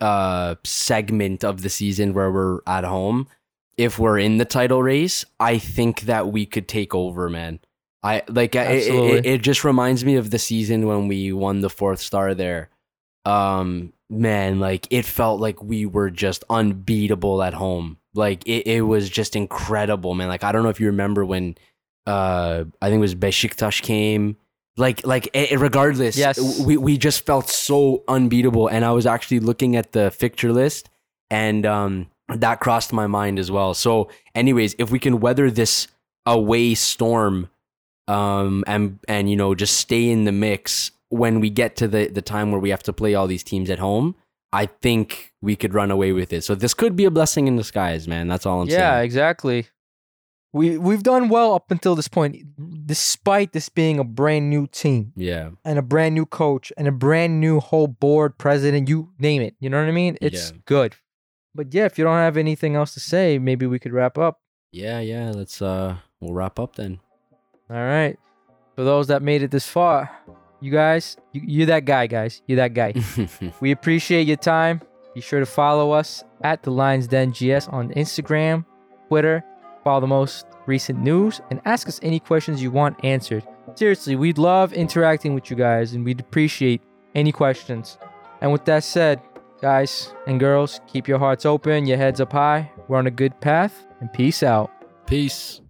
uh segment of the season where we're at home, if we're in the title race, I think that we could take over, man. I like it, it, it just reminds me of the season when we won the fourth star there. Um man, like it felt like we were just unbeatable at home. Like it, it was just incredible, man. Like I don't know if you remember when uh I think it was Besiktas came like like eh, regardless Yes. we we just felt so unbeatable and i was actually looking at the fixture list and um that crossed my mind as well so anyways if we can weather this away storm um and and you know just stay in the mix when we get to the the time where we have to play all these teams at home i think we could run away with it so this could be a blessing in disguise man that's all i'm yeah, saying Yeah, exactly. We we've done well up until this point, despite this being a brand new team yeah and a brand new coach and a brand new whole board, president, you name it. You know what I mean? It's Yeah. good. But yeah, if you don't have anything else to say, maybe we could wrap up. yeah yeah let's uh we'll wrap up then All right. For those that made it this far, you guys, you, you're that guy, guys. You're that guy. <laughs> We appreciate your time. Be sure to follow us at the Lions Den GS on Instagram, Twitter. Follow the most recent news and ask us any questions you want answered. Seriously, we'd love interacting with you guys and we'd appreciate any questions. And with that said, guys and girls, keep your hearts open, your heads up high. We're on a good path, and peace out. peace